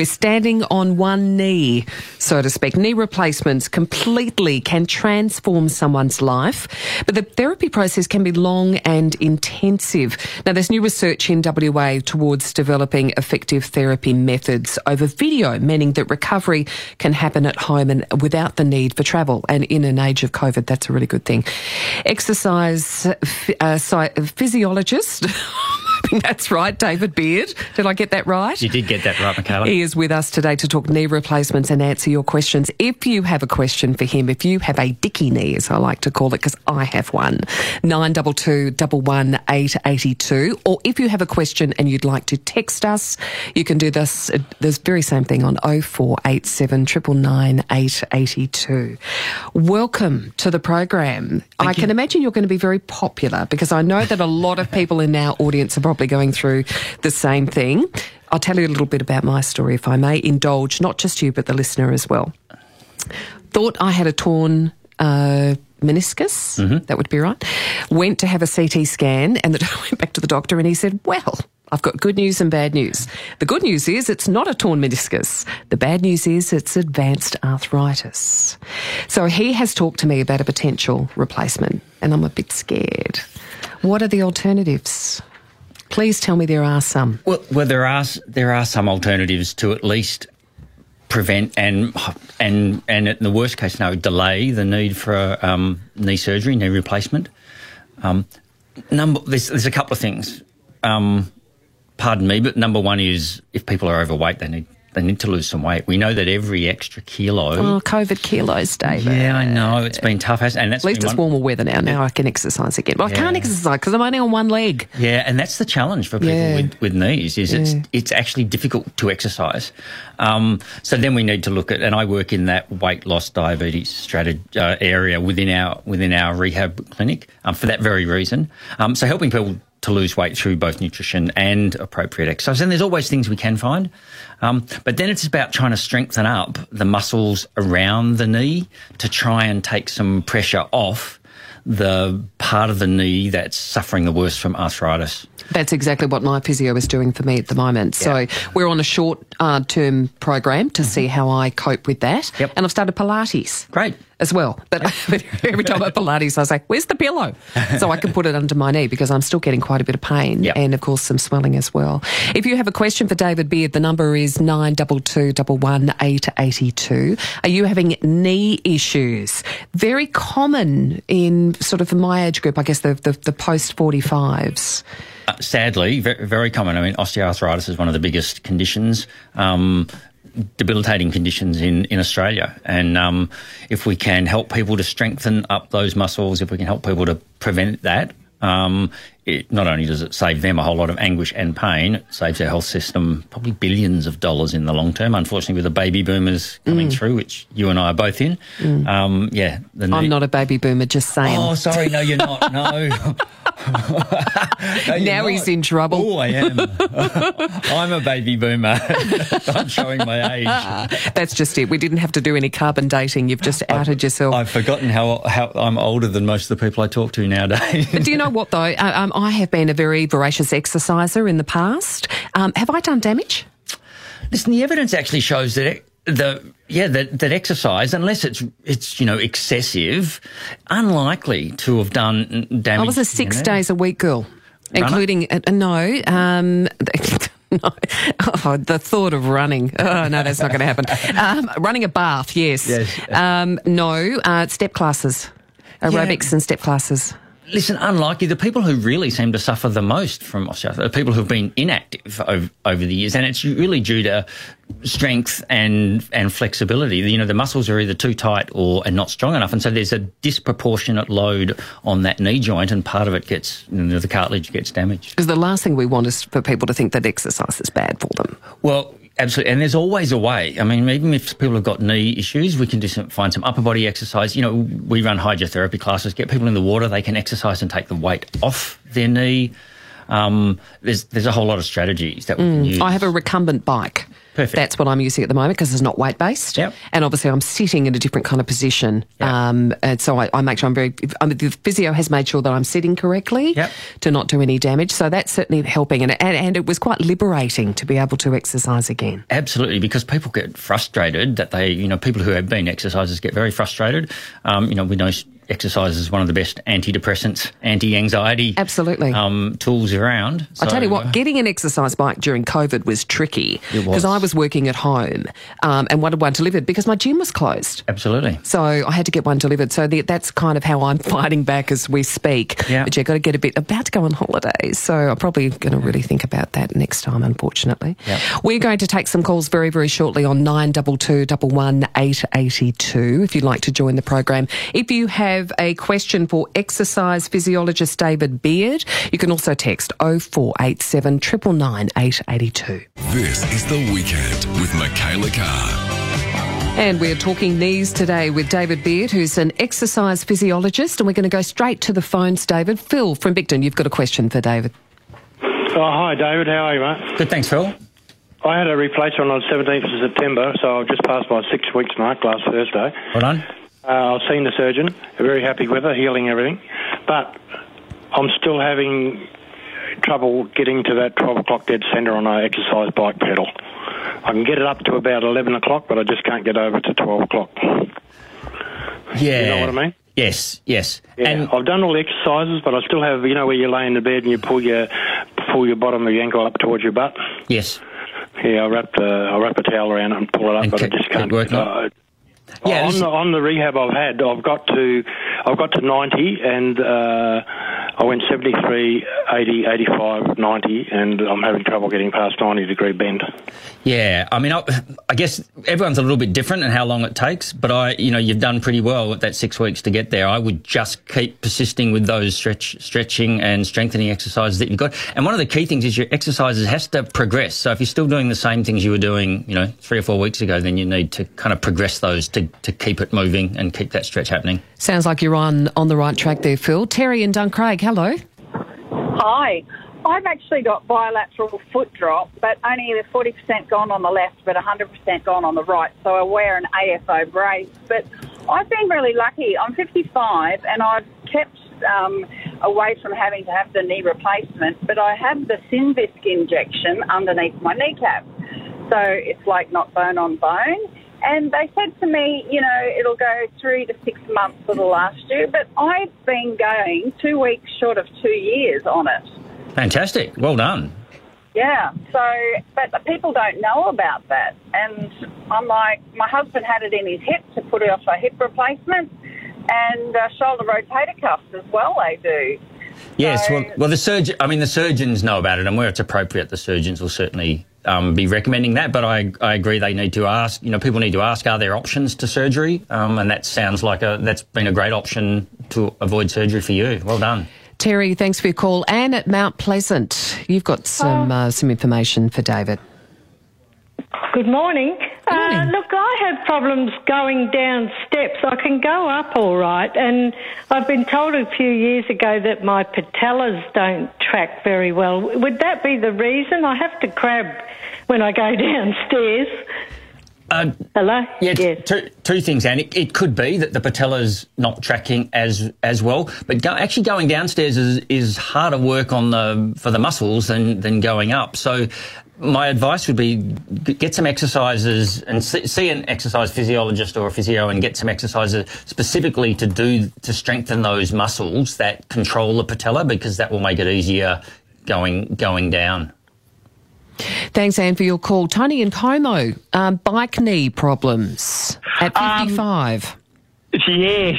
We're standing on one knee, so to speak. Knee replacements completely can transform someone's life, but the therapy process can be long and intensive. Now, there's new research in WA towards developing effective therapy methods over video, meaning that recovery can happen at home and without the need for travel. And in an age of COVID, that's a really good thing. Exercise uh, physiologist. hoping that's right, David Beard. Did I get that right? You did get that right, Michaela. He is with us today to talk knee replacements and answer your questions. If you have a question for him, if you have a dicky knee, as I like to call it, because I have one, nine double two double one eight eighty two. Or if you have a question and you'd like to text us, you can do this. This very same thing on oh four eight seven triple nine eight eighty two. Welcome to the program. Thank I you. can imagine you're going to be very popular because I know that a lot of people in our audience are probably going through the same thing. I'll tell you a little bit about my story, if I may. Indulge not just you, but the listener as well. Thought I had a torn uh, meniscus. Mm-hmm. That would be right. Went to have a CT scan, and the, went back to the doctor, and he said, "Well." I've got good news and bad news. The good news is it's not a torn meniscus. The bad news is it's advanced arthritis. So he has talked to me about a potential replacement, and I'm a bit scared. What are the alternatives? Please tell me there are some. Well, well, there are there are some alternatives to at least prevent and and and in the worst case scenario delay the need for um, knee surgery, knee replacement. Um, number there's, there's a couple of things. Um, pardon me, but number one is if people are overweight, they need they need to lose some weight. We know that every extra kilo. Oh, COVID kilos, David. Yeah, I know it's been tough, and that's At least it's one- warmer weather now. Now I can exercise again. Well, I can't exercise because I'm only on one leg. Yeah, and that's the challenge for people Yeah. with, with knees is it's it's actually difficult to exercise. Um, so then we need to look at, and I work in that weight loss diabetes strategy uh, area within our within our rehab clinic um, for that very reason. Um, so helping people to lose weight through both nutrition and appropriate exercise, and there's always things we can find. Um, but then it's about trying to strengthen up the muscles around the knee to try and take some pressure off the part of the knee that's suffering the worst from arthritis. That's exactly what my physio is doing for me at the moment. So we're on a short uh, term program to see how I cope with that. Mm-hmm. Yep. And I've started Pilates. Great. As well. But every time I Pilates, I say, Where's the pillow? So I can put it under my knee because I'm still getting quite a bit of pain Yep. and, of course, some swelling as well. If you have a question for David Beard, the number is 92211882. Are you having knee issues? Very common in sort of my age group, I guess the, the, the post 45s. Uh, sadly, very, very common. I mean, osteoarthritis is one of the biggest conditions, um, debilitating conditions in, in Australia. And um, if we can help people to strengthen up those muscles, if we can help people to prevent that, um, it, not only does it save them a whole lot of anguish and pain, it saves our health system probably billions of dollars in the long term. Unfortunately, with the baby boomers coming through, which you and I are both in, um, yeah, the I'm need- not a baby boomer, just saying. Oh, sorry, no, you're not. No. No, Now he's in trouble. Oh, I am. I'm a baby boomer. I'm showing my age. That's just it. We didn't have to do any carbon dating. You've just outed yourself. I've forgotten how how I'm older than most of the people I talk to nowadays. But do you know what though? Uh, um, I have been a very voracious exerciser in the past. Um, have I done damage? Listen, the evidence actually shows that it, the yeah that, that exercise, unless it's it's you know excessive, unlikely to have done damage. I was a six your knee. days a week girl, including uh, no. Um, No. Oh, the thought of running. Oh, no, that's not going to happen. Um, running a bath, yes. Yes. Um, no, uh, step classes, aerobics and step classes. Listen, unlikely. The people who really seem to suffer the most from osteoarthritis are people who've been inactive over, over the years, and it's really due to strength and and flexibility. You know, the muscles are either too tight or and not strong enough, and so there's a disproportionate load on that knee joint, and part of it gets you know, the cartilage gets damaged. Because the last thing we want is for people to think that exercise is bad for them. Well, absolutely. And there's always a way. I mean, even if people have got knee issues, we can just find some upper body exercise. You know, we run hydrotherapy classes, get people in the water, they can exercise and take the weight off their knee. Um, there's there's a whole lot of strategies that we can use. I have a recumbent bike. Perfect. That's what I'm using at the moment because it's not weight based. Yep. And obviously, I'm sitting in a different kind of position. Um, and so I, I make sure I'm very. I mean, the physio has made sure that I'm sitting correctly Yep. to not do any damage. So that's certainly helping. And, and and it was quite liberating to be able to exercise again. Absolutely, because people get frustrated that they, you know, people who have been exercisers get very frustrated. Um, you know, we know exercise is one of the best antidepressants, anti-anxiety, Absolutely. um, tools around. I tell you what, uh, getting an exercise bike during COVID was tricky because I was working at home um, and wanted one delivered because my gym was closed. absolutely. So I had to get one delivered. So the, that's kind of how I'm fighting back as we speak. Yeah. But you've got to get a bit about to go on holidays. So I'm probably going to really think about that next time, unfortunately. We're going to take some calls very, very shortly on 922 882 if you'd like to join the program. If you have a question for exercise physiologist David Beard, you can also text 0487 999 882. This is The Weekend with Michaela Carr. And we're talking knees today with David Beard, who's an exercise physiologist. And we're going to go straight to the phones, David. Phil from Bicton, you've got a question for David. Oh, hi, David. How are you, mate? Good, thanks, Phil. I had a replacement on the 17th of September, so I've just passed my six weeks mark last Thursday. Well done. Uh, I've seen the surgeon, very happy with her, healing everything, but I'm still having trouble getting to that 12 o'clock dead centre on an exercise bike pedal. I can get it up to about 11 o'clock, but I just can't get over to 12 o'clock. Yeah. You know what I mean? Yes, yes. Yeah, And I've done all the exercises, but I still have, you know, where you lay in the bed and you pull your pull your bottom of your ankle up towards your butt. yes. Yeah, I uh, I wrap a towel around it and pull it up, And but I just can't. uh, Yeah, on the on the rehab I've had, I've got to I've got to 90, and uh, I went 73, 80, 85, 90, and I'm having trouble getting past 90 degree bend. Yeah, I mean, I, I guess everyone's a little bit different in how long it takes, but I, you know, you've done pretty well with that six weeks to get there. I would just keep persisting with those stretch, stretching and strengthening exercises that you've got. And one of the key things is your exercises has to progress. So if you're still doing the same things you were doing, you know, three or four weeks ago, then you need to kind of progress those to, to keep it moving and keep that stretch happening. Sounds like you're on, on the right track there, Phil. Terry and Duncraig, hello. Hi. I've actually got bilateral foot drop, but only the 40% gone on the left, but 100% gone on the right. So I wear an AFO brace. But I've been really lucky. I'm 55 and I've kept um, away from having to have the knee replacement, but I have the Synvisc injection underneath my kneecap. So it's like not bone on bone. And they said to me, you know, it'll go three to six months for the last year, but I've been going two weeks short of two years on it. Fantastic. Well done. Yeah. So, but the people don't know about that. And I'm like, my husband had it in his hip to put off a hip replacement and uh, shoulder rotator cuffs as well, they do. Yes, So- well, well, the surgeon. I mean, the surgeons know about it, and where it's appropriate, the surgeons will certainly um, be recommending that. But I, I agree, they need to ask. You know, people need to ask: Are there options to surgery? Um, and that sounds like a that's been a great option to avoid surgery for you. Well done. Terry, thanks for your call. Anne at Mount Pleasant, you've got some, uh, some information for David. Good morning. Uh, look, I have problems going down steps. I can go up all right, and I've been told a few years ago that my patellas don't track very well. Would that be the reason? I have to crab when I go downstairs. Uh, Hello? Yeah, Yes. two, two things, and it, it could be that the patella's not tracking as as well. But go, actually, going downstairs is, is harder work on the for the muscles than than going up. So, my advice would be get some exercises and see, see an exercise physiologist or a physio and get some exercises specifically to do to strengthen those muscles that control the patella because that will make it easier going going down. Thanks, Anne, for your call. Tony and Como, um, bike knee problems at 55. Yes.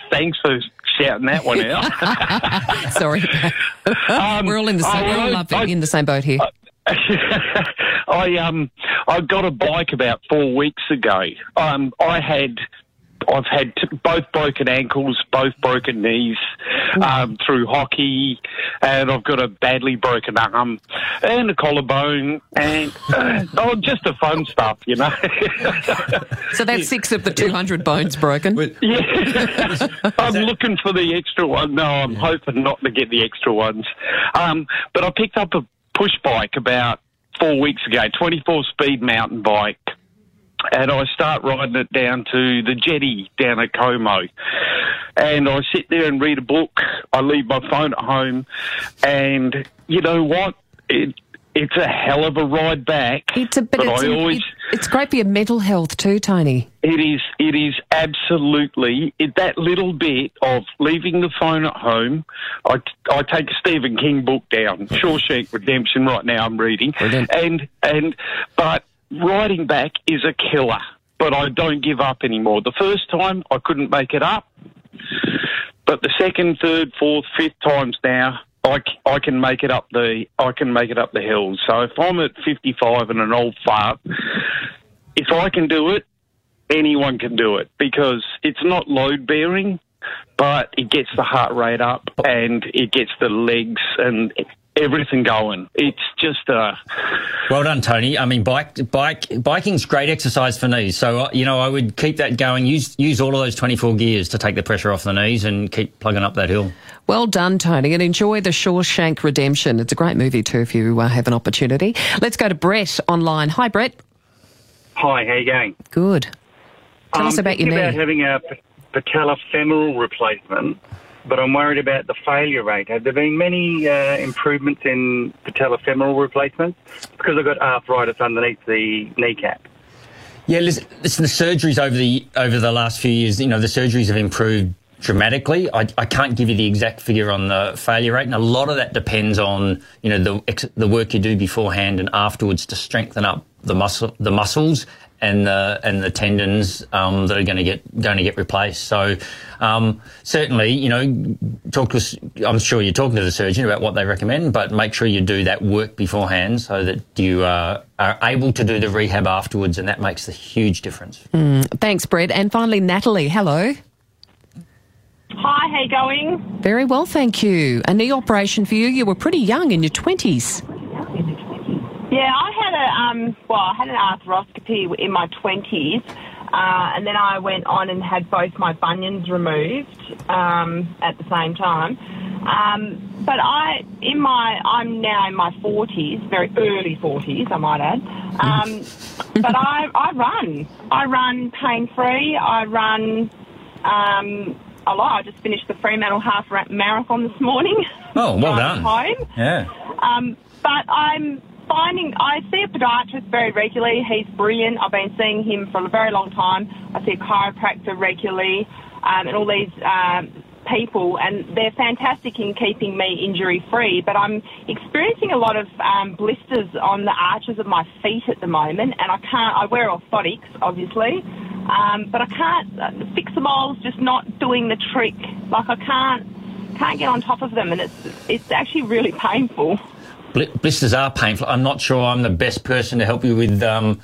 Thanks for shouting that one out. Sorry. we're all in the same, I- I- in the same boat here. I um I got a bike about four weeks ago. Um, I had. I've had t- both broken ankles, both broken knees um, through hockey, and I've got a badly broken arm and a collarbone, and uh, oh, just the fun stuff, you know. So that's six of the 200 bones broken. Yeah, I'm looking for the extra one. No, I'm hoping not to get the extra ones. Um, but I picked up a push bike about four weeks ago, 24 speed mountain bike. And I start riding it down to the jetty down at Como. And I sit there and read a book. I leave my phone at home. And you know what? It, it's a hell of a ride back. It's a but, but it's, I always. it- it's great for your mental health too, Tony. It is. It is absolutely it, that little bit of leaving the phone at home. I, I take a Stephen King book down, Shawshank Redemption. Right now, I'm reading, Brilliant. and and but riding back is a killer. But I don't give up anymore. The first time I couldn't make it up, but the second, third, fourth, fifth times now. I, I can make it up the I can make it up the hills. So if I'm at 55 and an old fart, if I can do it, anyone can do it because it's not load bearing, but it gets the heart rate up and it gets the legs and everything going. It's just uh, Well done, Tony. I mean, bike, bike, biking's great exercise for knees. So uh, you know, I would keep that going. Use use all of those twenty four gears to take the pressure off the knees and keep plugging up that hill. Well done, Tony, and enjoy the Shawshank Redemption. It's a great movie too if you uh, have an opportunity. Let's go to Brett online. Hi, Brett. Hi, how you going? Good. Tell us about your thinking knee. about having a p- patellofemoral replacement, but I'm worried about the failure rate. Have there been many uh, improvements in patellofemoral replacements? Because I've got arthritis underneath the kneecap. Yeah, listen, listen, the surgeries over the over the last few years, you know, the surgeries have improved dramatically. I, I can't give you the exact figure on the failure rate, and a lot of that depends on you know the the work you do beforehand and afterwards to strengthen up the muscle the muscles and the and the tendons um, that are going to get going to get replaced. So um, certainly, you know, talk to. I'm sure you're talking to the surgeon about what they recommend, but make sure you do that work beforehand so that you uh, are able to do the rehab afterwards, and that makes a huge difference. Thanks, Brett. And finally, Natalie. Hello. Hi, how you going? Very well, thank you. A knee operation for you. You were pretty young in your twenties. Yeah, I had a um, well, I had an arthroscopy in my twenties, uh, and then I went on and had both my bunions removed um, at the same time. Um, but I, in my, I'm now in my forties, very early forties, I might add. Um, but I, I run. I run pain free. I run um, a lot. I just finished the Fremantle half ra- marathon this morning. Oh, well done. Home. Yeah. Um, but I'm finding I see a podiatrist very regularly. He's brilliant. I've been seeing him for a very long time. I see a chiropractor regularly, um, and all these um, people, and they're fantastic in keeping me injury free. But I'm experiencing a lot of um, blisters on the arches of my feet at the moment, and I can't. I wear orthotics, obviously. Um, but I can't. Uh, the Fixomull's just not doing the trick. Like I can't, can't get on top of them, and it's it's actually really painful. Bl- blisters are painful. I'm not sure I'm the best person to help you with um,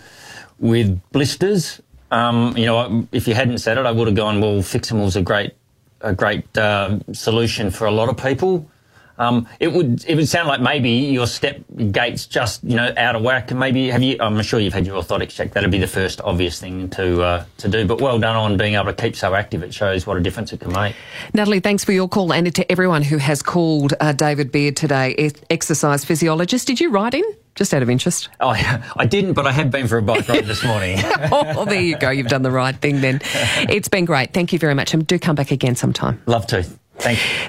with blisters. Um, you know, if you hadn't said it, I would have gone. Well, Fixomull's a great a great uh, solution for a lot of people. Um, it would it would sound like maybe your step gait's just you know out of whack, and maybe have you? I'm sure you've had your orthotics checked. That'd be the first obvious thing to uh, to do. But well done on being able to keep so active. It shows what a difference it can make. Natalie, thanks for your call and to everyone who has called uh, David Beard today, exercise physiologist. Did you write in? Just out of interest. Oh, I didn't, but I have been for a bike ride this morning. oh, there you go. You've done the right thing then. It's been great. Thank you very much. And do come back again sometime. Love to. Thank you.